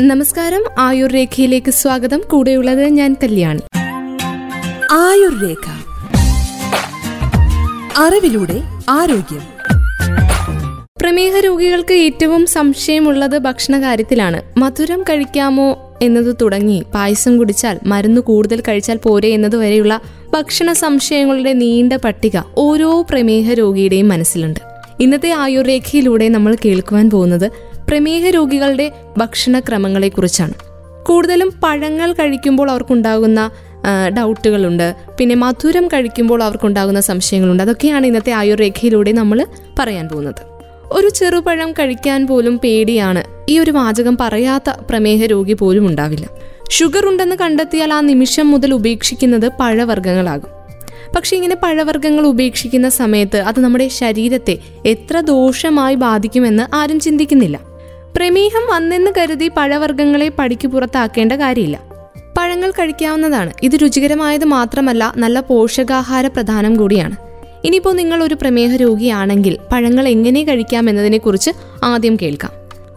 നമസ്കാരം. ആയുർ രേഖയിലേക്ക് സ്വാഗതം. കൂടെയുള്ളത് ഞാൻ കല്യാണി. ആയുർ രേഖ. അറിവിലൂടെ ആരോഗ്യം. പ്രമേഹ രോഗികൾക്ക് ഏറ്റവും സംശയമുള്ളത് ഭക്ഷണ കാര്യത്തിലാണ് മധുരം കഴിക്കാമോ എന്നത് തുടങ്ങി. പായസം കുടിച്ചാൽ മരുന്ന് കൂടുതൽ കഴിച്ചാൽ പോരെ എന്നതുവരെയുള്ള ഭക്ഷണ സംശയങ്ങളുടെ നീണ്ട പട്ടിക ഓരോ പ്രമേഹ രോഗിയുടെയും മനസ്സിലുണ്ട്. ഇന്നത്തെ ആയുർരേഖയിലൂടെ നമ്മൾ കേൾക്കുവാൻ പോകുന്നത് പ്രമേഹ രോഗികളുടെ ഭക്ഷണക്രമങ്ങളെക്കുറിച്ചാണ്. കൂടുതലും പഴങ്ങൾ കഴിക്കുമ്പോൾ അവർക്കുണ്ടാകുന്ന ഡൗട്ടുകളുണ്ട്. പിന്നെ മധുരം കഴിക്കുമ്പോൾ അവർക്കുണ്ടാകുന്ന സംശയങ്ങളുണ്ട്. അതൊക്കെയാണ് ഇന്നത്തെ ആയുർരേഖയിലൂടെ നമ്മൾ പറയാൻ പോകുന്നത്. ഒരു ചെറുപഴം കഴിക്കാൻ പോലും പേടിയാണ്. ഈ ഒരു വാചകം പറയാത്ത പ്രമേഹ രോഗി പോലും ഉണ്ടാവില്ല. ഷുഗർ ഉണ്ടെന്ന് കണ്ടെത്തിയാൽ ആ നിമിഷം മുതൽ ഉപേക്ഷിക്കുന്നത് പഴവർഗങ്ങളാകും. പക്ഷെ ഇങ്ങനെ പഴവർഗങ്ങൾ ഉപേക്ഷിക്കുന്ന സമയത്ത് അത് നമ്മുടെ ശരീരത്തെ എത്ര ദോഷമായി ബാധിക്കുമെന്ന് ആരും ചിന്തിക്കുന്നില്ല. പ്രമേഹം വന്നെന്ന് കരുതി പഴവർഗങ്ങളെ പടിക്ക് പുറത്താക്കേണ്ട കാര്യമില്ല. പഴങ്ങൾ കഴിക്കാവുന്നതാണ്. ഇത് രുചികരമായത് മാത്രമല്ല നല്ല പോഷകാഹാര പ്രധാനം കൂടിയാണ്. ഇനിയിപ്പോൾ നിങ്ങൾ ഒരു പ്രമേഹ രോഗിയാണെങ്കിൽ പഴങ്ങൾ എങ്ങനെ കഴിക്കാം എന്നതിനെക്കുറിച്ച് ആദ്യം കേൾക്കാം.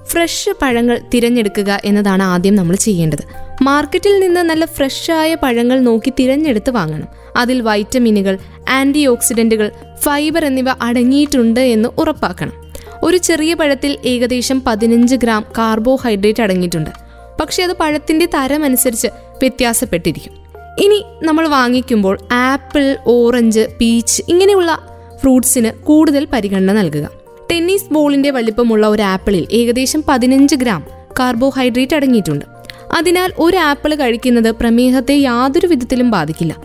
ഫ്രഷ് പഴങ്ങൾ തിരഞ്ഞെടുക്കുക എന്നതാണ് ആദ്യം നമ്മൾ ചെയ്യേണ്ടത്. മാർക്കറ്റിൽ നിന്ന് നല്ല ഫ്രഷായ പഴങ്ങൾ നോക്കി തിരഞ്ഞെടുത്ത് വാങ്ങണം. അതിൽ വൈറ്റമിനുകൾ ആന്റി ഓക്സിഡന്റുകൾ ഫൈബർ എന്നിവ അടങ്ങിയിട്ടുണ്ട് എന്ന് ഉറപ്പാക്കണം. ഒരു ചെറിയ പഴത്തിൽ ഏകദേശം പതിനഞ്ച് ഗ്രാം കാർബോഹൈഡ്രേറ്റ് അടങ്ങിയിട്ടുണ്ട്. പക്ഷേ അത് പഴത്തിന്റെ തരമനുസരിച്ച് വ്യത്യാസപ്പെട്ടിരിക്കും. ഇനി നമ്മൾ വാങ്ങിക്കുമ്പോൾ ആപ്പിൾ ഓറഞ്ച് പീച്ച് ഇങ്ങനെയുള്ള ഫ്രൂട്ട്സിന് കൂടുതൽ പരിഗണന നൽകുക. ടെന്നീസ് ബോളിന്റെ വലിപ്പമുള്ള ഒരു ആപ്പിളിൽ ഏകദേശം പതിനഞ്ച് ഗ്രാം കാർബോഹൈഡ്രേറ്റ് അടങ്ങിയിട്ടുണ്ട്. അതിനാൽ ഒരു ആപ്പിൾ കഴിക്കുന്നത് പ്രമേഹത്തെ യാതൊരു വിധത്തിലും ബാധിക്കില്ല.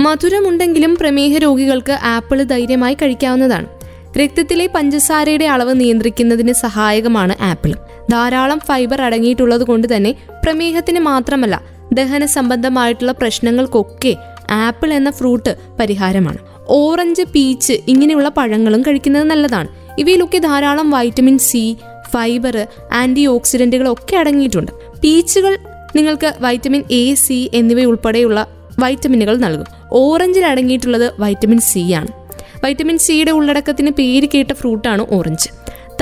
മധുരമുണ്ടെങ്കിലും പ്രമേഹ രോഗികൾക്ക് ആപ്പിൾ ധൈര്യമായി കഴിക്കാവുന്നതാണ്. രക്തത്തിലെ പഞ്ചസാരയുടെ അളവ് നിയന്ത്രിക്കുന്നതിന് സഹായകമാണ് ആപ്പിൾ. ധാരാളം ഫൈബർ അടങ്ങിയിട്ടുള്ളത് കൊണ്ട് തന്നെ പ്രമേഹത്തിന് മാത്രമല്ല ദഹന സംബന്ധമായിട്ടുള്ള പ്രശ്നങ്ങൾക്കൊക്കെ ആപ്പിൾ എന്ന ഫ്രൂട്ട് പരിഹാരമാണ്. ഓറഞ്ച് പീച്ച് ഇങ്ങനെയുള്ള പഴങ്ങളും കഴിക്കുന്നത് നല്ലതാണ്. ഇവയിലൊക്കെ ധാരാളം വൈറ്റമിൻ സി ഫൈബർ ആന്റി ഓക്സിഡന്റുകൾ ഒക്കെ അടങ്ങിയിട്ടുണ്ട്. പീച്ചുകൾ നിങ്ങൾക്ക് വൈറ്റമിൻ എ സി എന്നിവ ഉൾപ്പെടെയുള്ള വൈറ്റമിനുകൾ നൽകും. ഓറഞ്ചിൽ അടങ്ങിയിട്ടുള്ളത് വൈറ്റമിൻ സി ആണ്. വൈറ്റമിൻ സിയുടെ ഉള്ളടക്കത്തിന് പേര് കേട്ട ഫ്രൂട്ടാണ് ഓറഞ്ച്.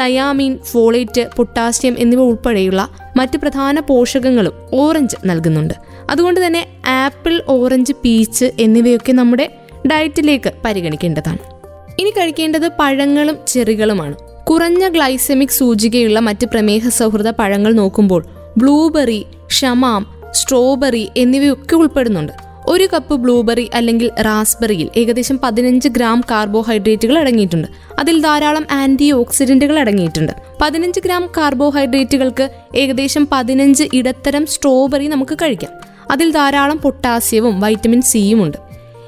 തയാമീൻ ഫോളേറ്റ് പൊട്ടാസ്യം എന്നിവ ഉൾപ്പെടെയുള്ള മറ്റ് പ്രധാന പോഷകങ്ങളും ഓറഞ്ച് നൽകുന്നുണ്ട്. അതുകൊണ്ട് തന്നെ ആപ്പിൾ ഓറഞ്ച് പീച്ച് എന്നിവയൊക്കെ നമ്മുടെ ഡയറ്റിലേക്ക് പരിഗണിക്കേണ്ടതാണ്. ഇനി കഴിക്കേണ്ടത് പഴങ്ങളും ചെറികളുമാണ്. കുറഞ്ഞ ഗ്ലൈസെമിക് സൂചികയുള്ള മറ്റ് പ്രമേഹ സൗഹൃദ പഴങ്ങൾ നോക്കുമ്പോൾ ബ്ലൂബെറി ഷമാം സ്ട്രോബെറി എന്നിവയൊക്കെ ഉൾപ്പെടുന്നുണ്ട്. ഒരു കപ്പ് ബ്ലൂബെറി അല്ലെങ്കിൽ റാസ്ബെറിയിൽ ഏകദേശം പതിനഞ്ച് ഗ്രാം കാർബോഹൈഡ്രേറ്റുകൾ അടങ്ങിയിട്ടുണ്ട്. അതിൽ ധാരാളം ആന്റി ഓക്സിഡന്റുകൾ അടങ്ങിയിട്ടുണ്ട്. പതിനഞ്ച് ഗ്രാം കാർബോഹൈഡ്രേറ്റുകൾക്ക് ഏകദേശം പതിനഞ്ച് ഇടത്തരം സ്ട്രോബെറി നമുക്ക് കഴിക്കാം. അതിൽ ധാരാളം പൊട്ടാസ്യവും വൈറ്റമിൻ സിയും ഉണ്ട്.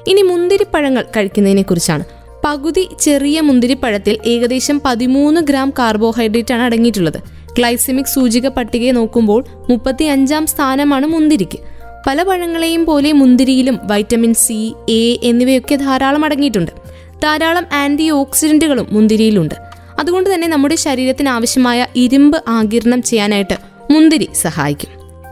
ഇനി മുന്തിരിപ്പഴങ്ങൾ കഴിക്കുന്നതിനെ കുറിച്ചാണ് പകുതി ചെറിയ മുന്തിരിപ്പഴത്തിൽ ഏകദേശം പതിമൂന്ന് ഗ്രാം കാർബോഹൈഡ്രേറ്റ് ആണ് അടങ്ങിയിട്ടുള്ളത്. ഗ്ലൈസമിക് സൂചിക പട്ടികയെ നോക്കുമ്പോൾ മുപ്പത്തി അഞ്ചാം സ്ഥാനമാണ് മുന്തിരിക്ക്. പല പഴങ്ങളെയും പോലെ മുന്തിരിയിലും വൈറ്റമിൻ സി എ എന്നിവയൊക്കെ ധാരാളം അടങ്ങിയിട്ടുണ്ട്. ധാരാളം ആന്റി ഓക്സിഡന്റുകളും മുന്തിരിയിലുണ്ട്. അതുകൊണ്ട് തന്നെ നമ്മുടെ ശരീരത്തിന് ആവശ്യമായ ഇരുമ്പ് ആകിരണം ചെയ്യാനായിട്ട് മുന്തിരി സഹായിക്കും.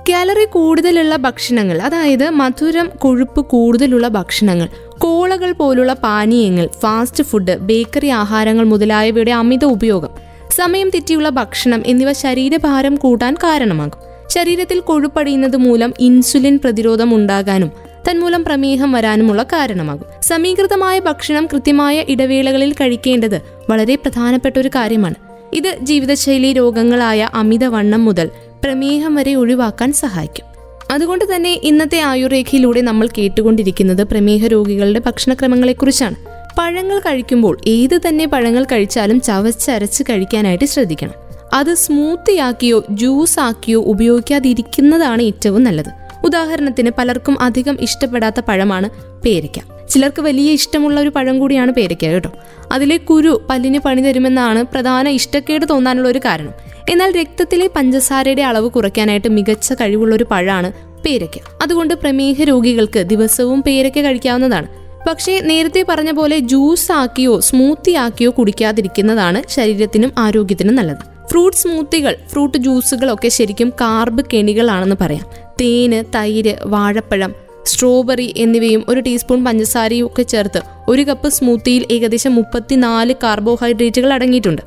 കാലറി കൂടുതലുള്ള ഭക്ഷണങ്ങൾ അതായത് മധുരം കൊഴുപ്പ് കൂടുതലുള്ള ഭക്ഷണങ്ങൾ കോളകൾ പോലുള്ള പാനീയങ്ങൾ ഫാസ്റ്റ് ഫുഡ് ബേക്കറി ആഹാരങ്ങൾ മുതലായവയുടെ അമിത ഉപയോഗം സമയം തെറ്റിയുള്ള ഭക്ഷണം എന്നിവ ശരീരഭാരം കൂട്ടാൻ കാരണമാകും. ശരീരത്തിൽ കൊഴുപ്പടിയുന്നത് മൂലം ഇൻസുലിൻ പ്രതിരോധം ഉണ്ടാകാനും തന്മൂലം പ്രമേഹം വരാനുമുള്ള കാരണമാകും. സമീകൃതമായ ഭക്ഷണം കൃത്യമായ ഇടവേളകളിൽ കഴിക്കേണ്ടത് വളരെ പ്രധാനപ്പെട്ട ഒരു കാര്യമാണ്. ഇത് ജീവിതശൈലി രോഗങ്ങളായ അമിതവണ്ണം മുതൽ പ്രമേഹം വരെ ഒഴിവാക്കാൻ സഹായിക്കും. അതുകൊണ്ട് തന്നെ ഇന്നത്തെ ആയുർരേഖയിലൂടെ നമ്മൾ കേട്ടുകൊണ്ടിരിക്കുന്നത് പ്രമേഹ രോഗികളുടെ ഭക്ഷണക്രമങ്ങളെക്കുറിച്ചാണ്. പഴങ്ങൾ കഴിക്കുമ്പോൾ ഏത് തന്നെ പഴങ്ങൾ കഴിച്ചാലും ചവച്ചരച്ച് കഴിക്കാനായിട്ട് ശ്രദ്ധിക്കണം. അത് സ്മൂത്തിയാക്കിയോ ജ്യൂസ് ആക്കിയോ ഉപയോഗിക്കാതിരിക്കുന്നതാണ് ഏറ്റവും നല്ലത്. ഉദാഹരണത്തിന് പലർക്കും അധികം ഇഷ്ടപ്പെടാത്ത പഴമാണ് പേരയ്ക്ക. ചിലർക്ക് വലിയ ഇഷ്ടമുള്ള ഒരു പഴം കൂടിയാണ് പേരയ്ക്ക കേട്ടോ. അതിലെ കുരു പല്ലിന് പണി തരുമെന്നാണ് പ്രധാന ഇഷ്ടക്കേട് തോന്നാനുള്ള ഒരു കാരണം. എന്നാൽ രക്തത്തിലെ പഞ്ചസാരയുടെ അളവ് കുറയ്ക്കാനായിട്ട് മികച്ച കഴിവുള്ള ഒരു പഴമാണ് പേരയ്ക്ക. അതുകൊണ്ട് പ്രമേഹ രോഗികൾക്ക് ദിവസവും പേരയ്ക്ക കഴിക്കാവുന്നതാണ്. പക്ഷേ നേരത്തെ പറഞ്ഞ പോലെ ജ്യൂസ് ആക്കിയോ സ്മൂത്തി ആക്കിയോ കുടിക്കാതിരിക്കുന്നതാണ് ശരീരത്തിനും ആരോഗ്യത്തിനും നല്ലത്. ഫ്രൂട്ട് സ്മൂത്തികൾ ഫ്രൂട്ട് ജ്യൂസുകളൊക്കെ ശരിക്കും കാർബ് കെണികളാണെന്ന് പറയാം. തേന് തൈര് വാഴപ്പഴം സ്ട്രോബെറി എന്നിവയും ഒരു ടീസ്പൂൺ പഞ്ചസാരയും ഒക്കെ ചേർത്ത് ഒരു കപ്പ് സ്മൂത്തിയിൽ ഏകദേശം മുപ്പത്തിനാല് കാർബോഹൈഡ്രേറ്റുകൾ അടങ്ങിയിട്ടുണ്ട്.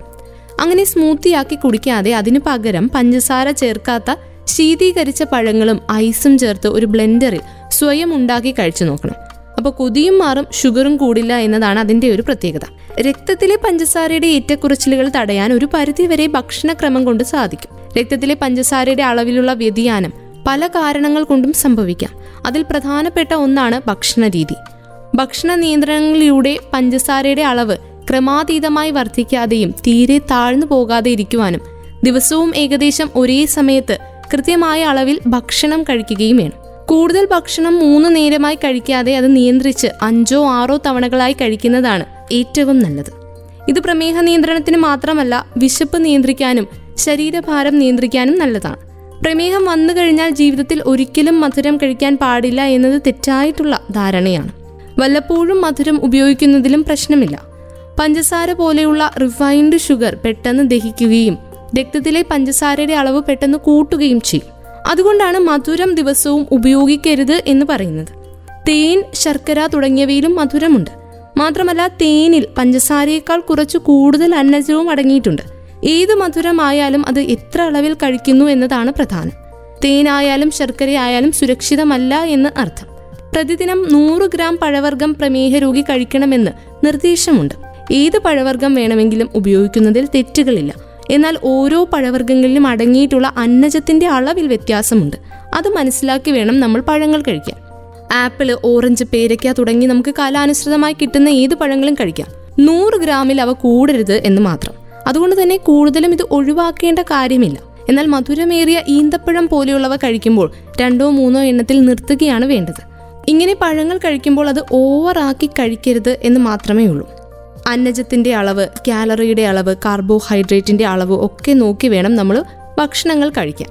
അങ്ങനെ സ്മൂത്തിയാക്കി കുടിക്കാതെ അതിനു പകരം പഞ്ചസാര ചേർക്കാത്ത ശീതീകരിച്ച പഴങ്ങളും ഐസും ചേർത്ത് ഒരു ബ്ലെൻഡറിൽ സ്വയം ഉണ്ടാക്കി കഴിച്ചു നോക്കണം. അപ്പോൾ കൊതിയും മാറും ഷുഗറും കൂടില്ല എന്നതാണ് അതിന്റെ ഒരു പ്രത്യേകത. രക്തത്തിലെ പഞ്ചസാരയുടെ ഏറ്റക്കുറച്ചിലുകൾ തടയാൻ ഒരു പരിധിവരെ ഭക്ഷണക്രമം കൊണ്ട് സാധിക്കും. രക്തത്തിലെ പഞ്ചസാരയുടെ അളവിലുള്ള വ്യതിയാനം പല കാരണങ്ങൾ കൊണ്ടും സംഭവിക്കാം. അതിൽ പ്രധാനപ്പെട്ട ഒന്നാണ് ഭക്ഷണ രീതി ഭക്ഷണ നിയന്ത്രണങ്ങളിലൂടെ പഞ്ചസാരയുടെ അളവ് ക്രമാതീതമായി വർദ്ധിക്കാതെയും തീരെ താഴ്ന്നു പോകാതെ ഇരിക്കുവാനും ദിവസവും ഏകദേശം ഒരേ സമയത്ത് കൃത്യമായ അളവിൽ ഭക്ഷണം കഴിക്കുകയും വേണം. കൂടുതൽ ഭക്ഷണം മൂന്ന് നേരമായി കഴിക്കാതെ അത് നിയന്ത്രിച്ച് അഞ്ചോ ആറോ തവണകളായി കഴിക്കുന്നതാണ് ഏറ്റവും നല്ലത്. ഇത് പ്രമേഹ നിയന്ത്രണത്തിന് മാത്രമല്ല വിശപ്പ് നിയന്ത്രിക്കാനും ശരീരഭാരം നിയന്ത്രിക്കാനും നല്ലതാണ്. പ്രമേഹം വന്നു കഴിഞ്ഞാൽ ജീവിതത്തിൽ ഒരിക്കലും മധുരം കഴിക്കാൻ പാടില്ല എന്നത് തെറ്റായിട്ടുള്ള ധാരണയാണ്. വല്ലപ്പോഴും മധുരം ഉപയോഗിക്കുന്നതിലും പ്രശ്നമില്ല. പഞ്ചസാര പോലെയുള്ള റിഫൈൻഡ് ഷുഗർ പെട്ടെന്ന് ദഹിക്കുകയും രക്തത്തിലെ പഞ്ചസാരയുടെ അളവ് പെട്ടെന്ന് കൂട്ടുകയും ചെയ്യും. അതുകൊണ്ടാണ് മധുരം ദിവസവും ഉപയോഗിക്കരുത് എന്ന് പറയുന്നത്. തേൻ ശർക്കര തുടങ്ങിയവയിലും മധുരമുണ്ട്. മാത്രമല്ല തേനിൽ പഞ്ചസാരയേക്കാൾ കുറച്ച് കൂടുതൽ അന്നജവും അടങ്ങിയിട്ടുണ്ട്. ഏത് മധുരമായാലും അത് എത്ര അളവിൽ കഴിക്കുന്നു എന്നതാണ് പ്രധാനം. തേനായാലും ശർക്കരയായാലും സുരക്ഷിതമല്ല എന്ന് അർത്ഥം. പ്രതിദിനം നൂറ് ഗ്രാം പഴവർഗം പ്രമേഹ രോഗി കഴിക്കണമെന്ന് നിർദ്ദേശമുണ്ട്. ഏത് പഴവർഗം വേണമെങ്കിലും ഉപയോഗിക്കുന്നതിൽ തെറ്റുകളില്ല. എന്നാൽ ഓരോ പഴവർഗങ്ങളിലും അടങ്ങിയിട്ടുള്ള അന്നജത്തിന്റെ അളവിൽ വ്യത്യാസമുണ്ട്. അത് മനസ്സിലാക്കി വേണം നമ്മൾ പഴങ്ങൾ കഴിക്കാൻ. ആപ്പിൾ ഓറഞ്ച് പേരയ്ക്ക തുടങ്ങി നമുക്ക് കാലാനുസൃതമായി കിട്ടുന്ന ഏത് പഴങ്ങളും കഴിക്കാം. നൂറ് ഗ്രാമിൽ അവ കൂടരുത് എന്ന് മാത്രം. അതുകൊണ്ട് തന്നെ കൂടുതലും ഇത് ഒഴിവാക്കേണ്ട കാര്യമില്ല. എന്നാൽ മധുരമേറിയ ഈന്തപ്പഴം പോലെയുള്ളവ കഴിക്കുമ്പോൾ രണ്ടോ മൂന്നോ എണ്ണത്തിൽ നിർത്തുകയാണ് വേണ്ടത്. ഇങ്ങനെ പഴങ്ങൾ കഴിക്കുമ്പോൾ അത് ഓവറാക്കി കഴിക്കരുത് എന്ന് മാത്രമേ ഉള്ളൂ. അന്നജത്തിന്റെ അളവ് കാലറിയുടെ അളവ് കാർബോഹൈഡ്രേറ്റിന്റെ അളവ് ഒക്കെ നോക്കി വേണം നമ്മൾ ഭക്ഷണങ്ങൾ കഴിക്കാൻ.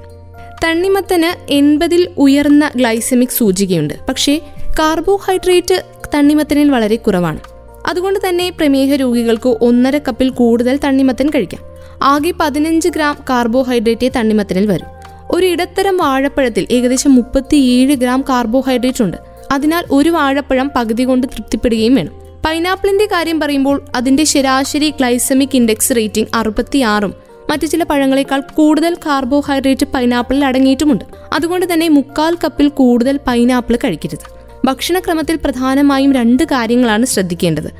തണ്ണിമത്തന് എൺപതിൽ ഉയർന്ന ഗ്ലൈസമിക് സൂചികയുണ്ട്. പക്ഷേ കാർബോഹൈഡ്രേറ്റ് തണ്ണിമത്തനിൽ വളരെ കുറവാണ്. അതുകൊണ്ട് തന്നെ പ്രമേഹ രോഗികൾക്ക് ഒന്നര കപ്പിൽ കൂടുതൽ തണ്ണിമത്തൻ കഴിക്കാം. ആകെ പതിനഞ്ച് ഗ്രാം കാർബോഹൈഡ്രേറ്റേ തണ്ണിമത്തനിൽ വരും. ഒരു ഇടത്തരം വാഴപ്പഴത്തിൽ ഏകദേശം മുപ്പത്തിയേഴ് ഗ്രാം കാർബോഹൈഡ്രേറ്റ് ഉണ്ട്. അതിനാൽ ഒരു വാഴപ്പഴം പകുതി കൊണ്ട് തൃപ്തിപ്പെടുകയും വേണം. പൈനാപ്പിളിന്റെ കാര്യം പറയുമ്പോൾ അതിന്റെ ശരാശരി ഗ്ലൈസമിക് ഇൻഡെക്സ് റേറ്റിംഗ് അറുപത്തിയാറും. മറ്റു ചില പഴങ്ങളെക്കാൾ കൂടുതൽ കാർബോഹൈഡ്രേറ്റ് പൈനാപ്പിളിൽ അടങ്ങിയിട്ടുമുണ്ട്. അതുകൊണ്ട് തന്നെ മുക്കാൽ കപ്പിൽ കൂടുതൽ പൈനാപ്പിൾ കഴിക്കരുത്. ഭക്ഷണക്രമത്തിൽ പ്രധാനമായും രണ്ട് കാര്യങ്ങളാണ് ശ്രദ്ധിക്കേണ്ടത്.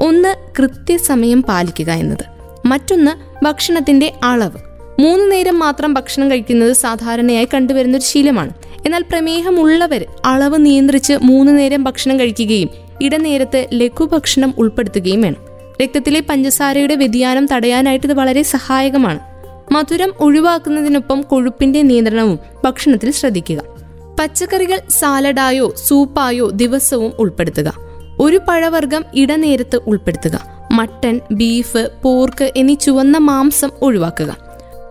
ഒന്ന് കൃത്യസമയം പാലിക്കുക എന്നത്. മറ്റൊന്ന് ഭക്ഷണത്തിന്റെ അളവ്. മൂന്ന് നേരം മാത്രം ഭക്ഷണം കഴിക്കുന്നത് സാധാരണയായി കണ്ടുവരുന്ന ഒരു ശീലമാണ്. എന്നാൽ പ്രമേഹമുള്ളവർ അളവ് നിയന്ത്രിച്ച് മൂന്ന് നേരം ഭക്ഷണം കഴിക്കുകയും ഇടനേരത്ത് ലഘുഭക്ഷണം ഉൾപ്പെടുത്തുകയും വേണം. രക്തത്തിലെ പഞ്ചസാരയുടെ വ്യതിയാനം തടയാനായിട്ട് ഇത് വളരെ സഹായകമാണ്. മധുരം ഒഴിവാക്കുന്നതിനൊപ്പം കൊഴുപ്പിന്റെ നിയന്ത്രണവും ഭക്ഷണത്തിൽ ശ്രദ്ധിക്കുക. പച്ചക്കറികൾ സാലഡായോ സൂപ്പായോ ദിവസവും ഉൾപ്പെടുത്തുക. ഒരു പഴവർഗം ഇടനേരത്ത് ഉൾപ്പെടുത്തുക. മട്ടൻ ബീഫ് പോർക്ക് എന്നീ ചുവന്ന മാംസം ഒഴിവാക്കുക.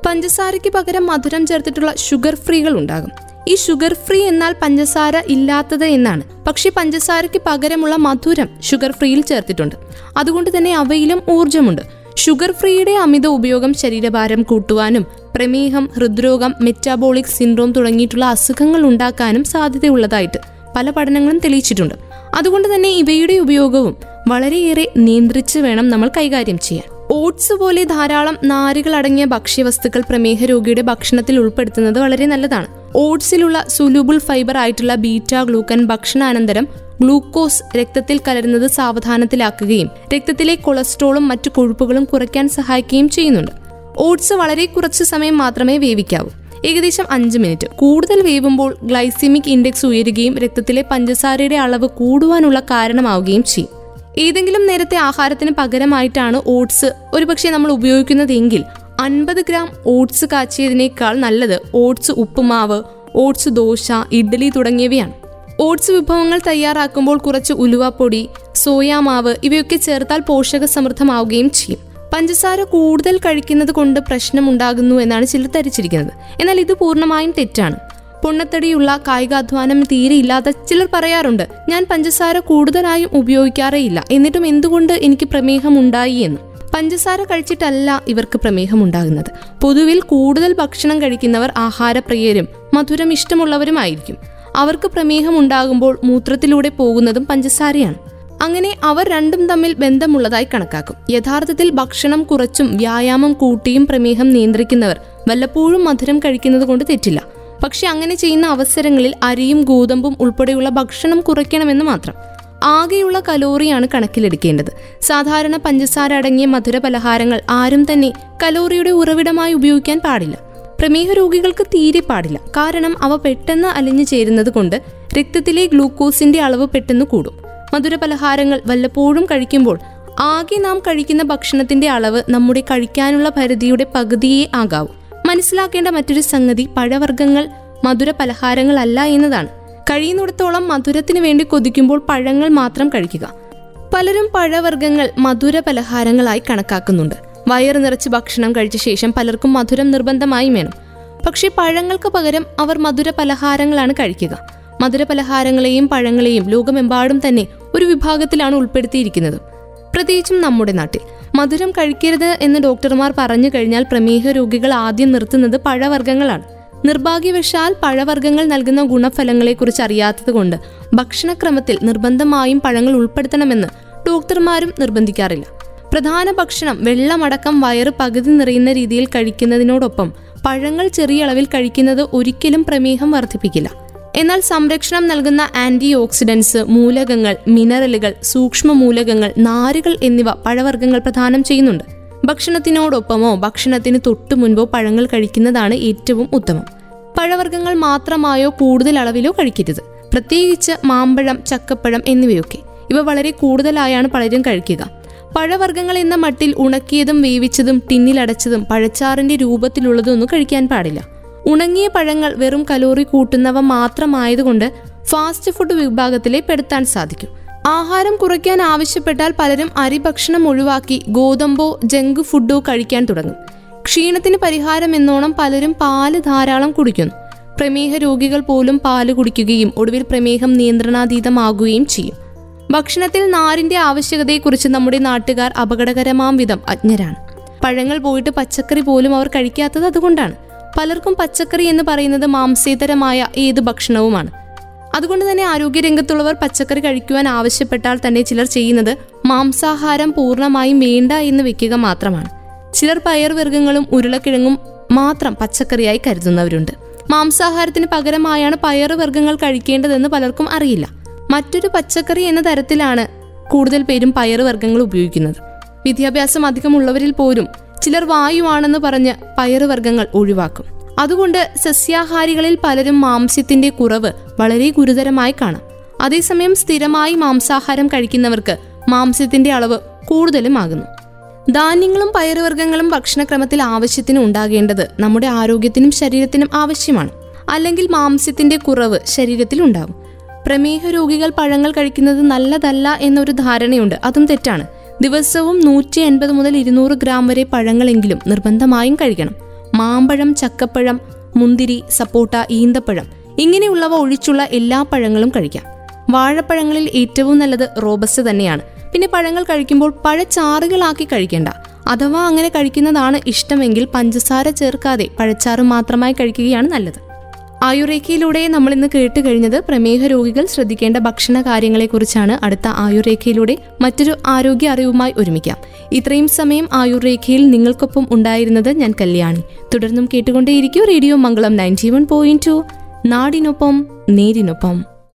പഞ്ചസാരയ്ക്ക് പകരം മധുരം ചേർത്തിട്ടുള്ള ഷുഗർ ഫ്രീകൾ ഉണ്ടാകും. ഈ ഷുഗർ ഫ്രീ എന്നാൽ പഞ്ചസാര ഇല്ലാത്തത് എന്നാണ്. പക്ഷെ പഞ്ചസാരയ്ക്ക് പകരമുള്ള മധുരം ഷുഗർ ഫ്രീയിൽ ചേർത്തിട്ടുണ്ട്. അതുകൊണ്ട് തന്നെ അവയിലും ഊർജമുണ്ട് ഷുഗർ ഫ്രീയുടെ അമിത ഉപയോഗം ശരീരഭാരം കൂട്ടുവാനും പ്രമേഹം ഹൃദ്രോഗം മെറ്റാബോളിക് സിൻഡ്രോം തുടങ്ങിയിട്ടുള്ള അസുഖങ്ങൾ ഉണ്ടാക്കാനും സാധ്യതയുള്ളതായിട്ട് പല പഠനങ്ങളും തെളിയിച്ചിട്ടുണ്ട്. അതുകൊണ്ട് തന്നെ ഇവയുടെ ഉപയോഗവും വളരെയേറെ നിയന്ത്രിച്ച് വേണം നമ്മൾ കൈകാര്യം ചെയ്യാൻ. ഓട്സ് പോലെ ധാരാളം നാരുകൾ അടങ്ങിയ ഭക്ഷ്യവസ്തുക്കൾ പ്രമേഹ രോഗിയുടെ ഭക്ഷണത്തിൽ ഉൾപ്പെടുത്തുന്നത് വളരെ നല്ലതാണ്. ഓട്സിലുള്ള സുലൂബിൾ ഫൈബർ ആയിട്ടുള്ള ബീറ്റാ ഗ്ലൂക്കൻ ഭക്ഷണാനന്തരം ഗ്ലൂക്കോസ് രക്തത്തിൽ കലരുന്നത് സാവധാനത്തിലാക്കുകയും രക്തത്തിലെ കൊളസ്ട്രോളും മറ്റു കൊഴുപ്പുകളും കുറയ്ക്കാൻ സഹായിക്കുകയും ചെയ്യുന്നുണ്ട്. ഓട്സ് വളരെ കുറച്ച് സമയം മാത്രമേ വേവിക്കാവൂ. ഏകദേശം അഞ്ച് മിനിറ്റ്. കൂടുതൽ വേവുമ്പോൾ ഗ്ലൈസിമിക് ഇൻഡെക്സ് ഉയരുകയും രക്തത്തിലെ പഞ്ചസാരയുടെ അളവ് കൂടുവാനുള്ള കാരണമാവുകയും ചെയ്യും. ഏതെങ്കിലും നേരത്തെ ആഹാരത്തിന് പകരമായിട്ടാണ് ഓട്സ് ഒരുപക്ഷെ നമ്മൾ ഉപയോഗിക്കുന്നതെങ്കിൽ അൻപത് ഗ്രാം ഓട്സ് കാച്ചിയതിനേക്കാൾ നല്ലത് ഓട്സ് ഉപ്പുമാവ് ഓട്സ് ദോശ ഇഡ്ഡലി തുടങ്ങിയവയാണ്. ഓട്സ് വിഭവങ്ങൾ തയ്യാറാക്കുമ്പോൾ കുറച്ച് ഉലുവാപ്പൊടി സോയാമാവ് ഇവയൊക്കെ ചേർത്താൽ പോഷക സമൃദ്ധമാവുകയും ചെയ്യും. പഞ്ചസാര കൂടുതൽ കഴിക്കുന്നത് കൊണ്ട് പ്രശ്നമുണ്ടാകുന്നു എന്നാണ് ചിലർ ധരിച്ചിരിക്കുന്നത്. എന്നാൽ ഇത് പൂർണമായും തെറ്റാണ്. പൊണ്ണത്തടിയുള്ള കായികാധ്വാനം തീരെ ഇല്ലാത്ത ചിലർ പറയാറുണ്ട് ഞാൻ പഞ്ചസാര കൂടുതലായും ഉപയോഗിക്കാറേയില്ല. എന്നിട്ടും എന്തുകൊണ്ട് എനിക്ക് പ്രമേഹം ഉണ്ടായി എന്ന്. പഞ്ചസാര കഴിച്ചിട്ടല്ല ഇവർക്ക് പ്രമേഹം ഉണ്ടാകുന്നത് പൊതുവിൽ കൂടുതൽ ഭക്ഷണം കഴിക്കുന്നവർ ആഹാരപ്രിയരും മധുരം ഇഷ്ടമുള്ളവരുമായിരിക്കും. അവർക്ക് പ്രമേഹം ഉണ്ടാകുമ്പോൾ മൂത്രത്തിലൂടെ പോകുന്നതും പഞ്ചസാരയാണ്. അങ്ങനെ അവർ രണ്ടും തമ്മിൽ ബന്ധമുള്ളതായി കണക്കാക്കും. യഥാർത്ഥത്തിൽ ഭക്ഷണം കുറച്ചും വ്യായാമം കൂട്ടിയും പ്രമേഹം നിയന്ത്രിക്കുന്നവർ വല്ലപ്പോഴും മധുരം കഴിക്കുന്നത് കൊണ്ട് തെറ്റില്ല. പക്ഷെ അങ്ങനെ ചെയ്യുന്ന അവസരങ്ങളിൽ അരിയും ഗോതമ്പും ഉൾപ്പെടെയുള്ള ഭക്ഷണം കുറയ്ക്കണമെന്ന് മാത്രം. ആകെയുള്ള കലോറിയാണ് കണക്കിലെടുക്കേണ്ടത്. സാധാരണ പഞ്ചസാര അടങ്ങിയ മധുര പലഹാരങ്ങൾ ആരും തന്നെ കലോറിയുടെ ഉറവിടമായി ഉപയോഗിക്കാൻ പാടില്ല. പ്രമേഹ രോഗികൾക്ക് തീരെ പാടില്ല. കാരണം അവ പെട്ടെന്ന് അലിഞ്ഞു ചേരുന്നത് കൊണ്ട് രക്തത്തിലെ ഗ്ലൂക്കോസിന്റെ അളവ് പെട്ടെന്ന് കൂടും. മധുര പലഹാരങ്ങൾ വല്ലപ്പോഴും കഴിക്കുമ്പോൾ ആകെ നാം കഴിക്കുന്ന ഭക്ഷണത്തിന്റെ അളവ് നമ്മുടെ കഴിക്കാനുള്ള പരിധിയുടെ പകുതിയേ ആകാവൂ. മനസ്സിലാക്കേണ്ട മറ്റൊരു സംഗതി പഴവർഗങ്ങൾ മധുര പലഹാരങ്ങളല്ല എന്നതാണ്. കഴിയുന്നിടത്തോളം മധുരത്തിന് വേണ്ടി കൊതിക്കുമ്പോൾ പഴങ്ങൾ മാത്രം കഴിക്കുക. പലരും പഴവർഗങ്ങൾ മധുര പലഹാരങ്ങളായി കണക്കാക്കുന്നുണ്ട്. വയറ് നിറച്ച് ഭക്ഷണം കഴിച്ച ശേഷം പലർക്കും മധുരം നിർബന്ധമായും വേണം. പക്ഷേ പഴങ്ങൾക്ക് പകരം അവർ മധുര പലഹാരങ്ങളാണ് കഴിക്കുക. മധുര പലഹാരങ്ങളെയും പഴങ്ങളെയും ലോകമെമ്പാടും തന്നെ ഒരു വിഭാഗത്തിലാണ് ഉൾപ്പെടുത്തിയിരിക്കുന്നത്. പ്രത്യേകിച്ചും നമ്മുടെ നാട്ടിൽ. മധുരം കഴിക്കരുത് എന്ന് ഡോക്ടർമാർ പറഞ്ഞു കഴിഞ്ഞാൽ പ്രമേഹ രോഗികൾ ആദ്യം നിർത്തുന്നത് പഴവർഗങ്ങളാണ്. നിർഭാഗ്യവശാൽ പഴവർഗങ്ങൾ നൽകുന്ന ഗുണഫലങ്ങളെക്കുറിച്ച് അറിയാത്തതുകൊണ്ട് ഭക്ഷണക്രമത്തിൽ നിർബന്ധമായും പഴങ്ങൾ ഉൾപ്പെടുത്തണമെന്ന് ഡോക്ടർമാരും നിർബന്ധിക്കാറില്ല. പ്രധാന ഭക്ഷണം വെള്ളമടക്കം വയറ് പകുതി നിറയുന്ന രീതിയിൽ കഴിക്കുന്നതിനോടൊപ്പം പഴങ്ങൾ ചെറിയ അളവിൽ കഴിക്കുന്നത് ഒരിക്കലും പ്രമേഹം വർദ്ധിപ്പിക്കില്ല. എന്നാൽ സംരക്ഷണം നൽകുന്ന ആന്റി ഓക്സിഡൻസ് മൂലകങ്ങൾ മിനറലുകൾ സൂക്ഷ്മ മൂലകങ്ങൾ നാരുകൾ എന്നിവ പഴവർഗങ്ങൾ പ്രദാനം ചെയ്യുന്നുണ്ട്. ഭക്ഷണത്തിനോടൊപ്പമോ ഭക്ഷണത്തിന് തൊട്ടു മുൻപോ പഴങ്ങൾ കഴിക്കുന്നതാണ് ഏറ്റവും ഉത്തമം. പഴവർഗങ്ങൾ മാത്രമായോ കൂടുതൽ അളവിലോ കഴിക്കരുത്. പ്രത്യേകിച്ച് മാമ്പഴം ചക്കപ്പഴം എന്നിവയൊക്കെ. ഇവ വളരെ കൂടുതലായാണ് പലരും കഴിക്കുക. പഴവർഗങ്ങൾ എന്ന മട്ടിൽ ഉണക്കിയതും വേവിച്ചതും ടിന്നിലടച്ചതും പഴച്ചാറിന്റെ രൂപത്തിലുള്ളതും ഒന്നും കഴിക്കാൻ പാടില്ല. ഉണങ്ങിയ പഴങ്ങൾ വെറും കലോറി കൂട്ടുന്നവ മാത്രമായതുകൊണ്ട് ഫാസ്റ്റ് ഫുഡ് വിഭാഗത്തിലെ പെടുത്താൻ സാധിക്കും. ആഹാരം കുറയ്ക്കാൻ ആവശ്യപ്പെട്ടാൽ പലരും അരി ഭക്ഷണം ഒഴിവാക്കി ഗോതമ്പോ ജങ്ക് ഫുഡോ കഴിക്കാൻ തുടങ്ങും. ക്ഷീണത്തിന് പരിഹാരം എന്നോണം പലരും പാൽ ധാരാളം കുടിക്കുന്നു. പ്രമേഹ രോഗികൾ പോലും പാൽ കുടിക്കുകയും ഒടുവിൽ പ്രമേഹം നിയന്ത്രണാതീതമാകുകയും ചെയ്യും. ഭക്ഷണത്തിൽ നാരിന്റെ ആവശ്യകതയെക്കുറിച്ച് നമ്മുടെ നാട്ടുകാർ അപകടകരമാം വിധം അജ്ഞരാണ്. പഴങ്ങൾ പോയിട്ട് പച്ചക്കറി പോലും അവർ കഴിക്കാത്തത് അതുകൊണ്ടാണ്. പലർക്കും പച്ചക്കറി എന്ന് പറയുന്നത് മാംസേതരമായ ഏത് ഭക്ഷണവുമാണ്. അതുകൊണ്ട് തന്നെ ആരോഗ്യരംഗത്തുള്ളവർ പച്ചക്കറി കഴിക്കുവാൻ ആവശ്യപ്പെട്ടാൽ തന്നെ ചിലർ ചെയ്യുന്നത് മാംസാഹാരം പൂർണമായും വേണ്ട എന്ന് വെക്കുക മാത്രമാണ്. ചിലർ പയർവർഗങ്ങളും ഉരുളക്കിഴങ്ങും മാത്രം പച്ചക്കറിയായി കരുതുന്നവരുണ്ട്. മാംസാഹാരത്തിന് പകരമായാണ് പയറുവർഗങ്ങൾ കഴിക്കേണ്ടതെന്ന് പലർക്കും അറിയില്ല. മറ്റൊരു പച്ചക്കറി എന്ന തരത്തിലാണ് കൂടുതൽ പേരും പയറുവർഗങ്ങൾ ഉപയോഗിക്കുന്നത്. വിദ്യാഭ്യാസം അധികമുള്ളവരിൽ പോലും ചിലർ വായുവാണെന്ന് പറഞ്ഞ് പയറുവർഗങ്ങൾ ഒഴിവാക്കും. അതുകൊണ്ട് സസ്യാഹാരികളിൽ പലരും മാംസ്യത്തിന്റെ കുറവ് വളരെ ഗുരുതരമായി കാണാം. അതേസമയം സ്ഥിരമായി മാംസാഹാരം കഴിക്കുന്നവർക്ക് മാംസ്യത്തിന്റെ അളവ് കൂടുതലും ആകുന്നു. ധാന്യങ്ങളും പയറുവർഗങ്ങളും ഭക്ഷണക്രമത്തിൽ ആവശ്യത്തിന് ഉണ്ടാകേണ്ടത് നമ്മുടെ ആരോഗ്യത്തിനും ശരീരത്തിനും ആവശ്യമാണ്. അല്ലെങ്കിൽ മാംസ്യത്തിന്റെ കുറവ് ശരീരത്തിൽ ഉണ്ടാകും പ്രമേഹ രോഗികൾ പഴങ്ങൾ കഴിക്കുന്നത് നല്ലതല്ല എന്നൊരു ധാരണയുണ്ട്. അതും തെറ്റാണ്. ദിവസവും നൂറ്റി എൺപത് മുതൽ ഇരുന്നൂറ് ഗ്രാം വരെ പഴങ്ങളെങ്കിലും നിർബന്ധമായും കഴിക്കണം. മാമ്പഴം ചക്കപ്പഴം മുന്തിരി സപ്പോട്ട ഈന്തപ്പഴം ഇങ്ങനെയുള്ളവ ഒഴിച്ചുള്ള എല്ലാ പഴങ്ങളും കഴിക്കാം. വാഴപ്പഴങ്ങളിൽ ഏറ്റവും നല്ലത് റോബസ്റ്റ് തന്നെയാണ്. പിന്നെ പഴങ്ങൾ കഴിക്കുമ്പോൾ പഴച്ചാറുകളാക്കി കഴിക്കേണ്ട. അഥവാ അങ്ങനെ കഴിക്കുന്നതാണ് ഇഷ്ടമെങ്കിൽ പഞ്ചസാര ചേർക്കാതെ പഴച്ചാറ് മാത്രമായി കഴിക്കുകയാണ് നല്ലത്. ആയുർരേഖയിലൂടെ നമ്മൾ ഇന്ന് കേട്ട് കഴിഞ്ഞത് പ്രമേഹ രോഗികൾ ശ്രദ്ധിക്കേണ്ട ഭക്ഷണ കാര്യങ്ങളെക്കുറിച്ചാണ്. അടുത്ത ആയുർരേഖയിലൂടെ മറ്റൊരു ആരോഗ്യ അറിവുമായി ഒരുമിക്കാം. ഇത്രയും സമയം ആയുർരേഖയിൽ നിങ്ങൾക്കൊപ്പം ഉണ്ടായിരുന്നത് ഞാൻ കല്യാണി. തുടർന്നും കേട്ടുകൊണ്ടേയിരിക്കും radio Mangalam ninety one point two. നാടിനൊപ്പം നേരിനൊപ്പം.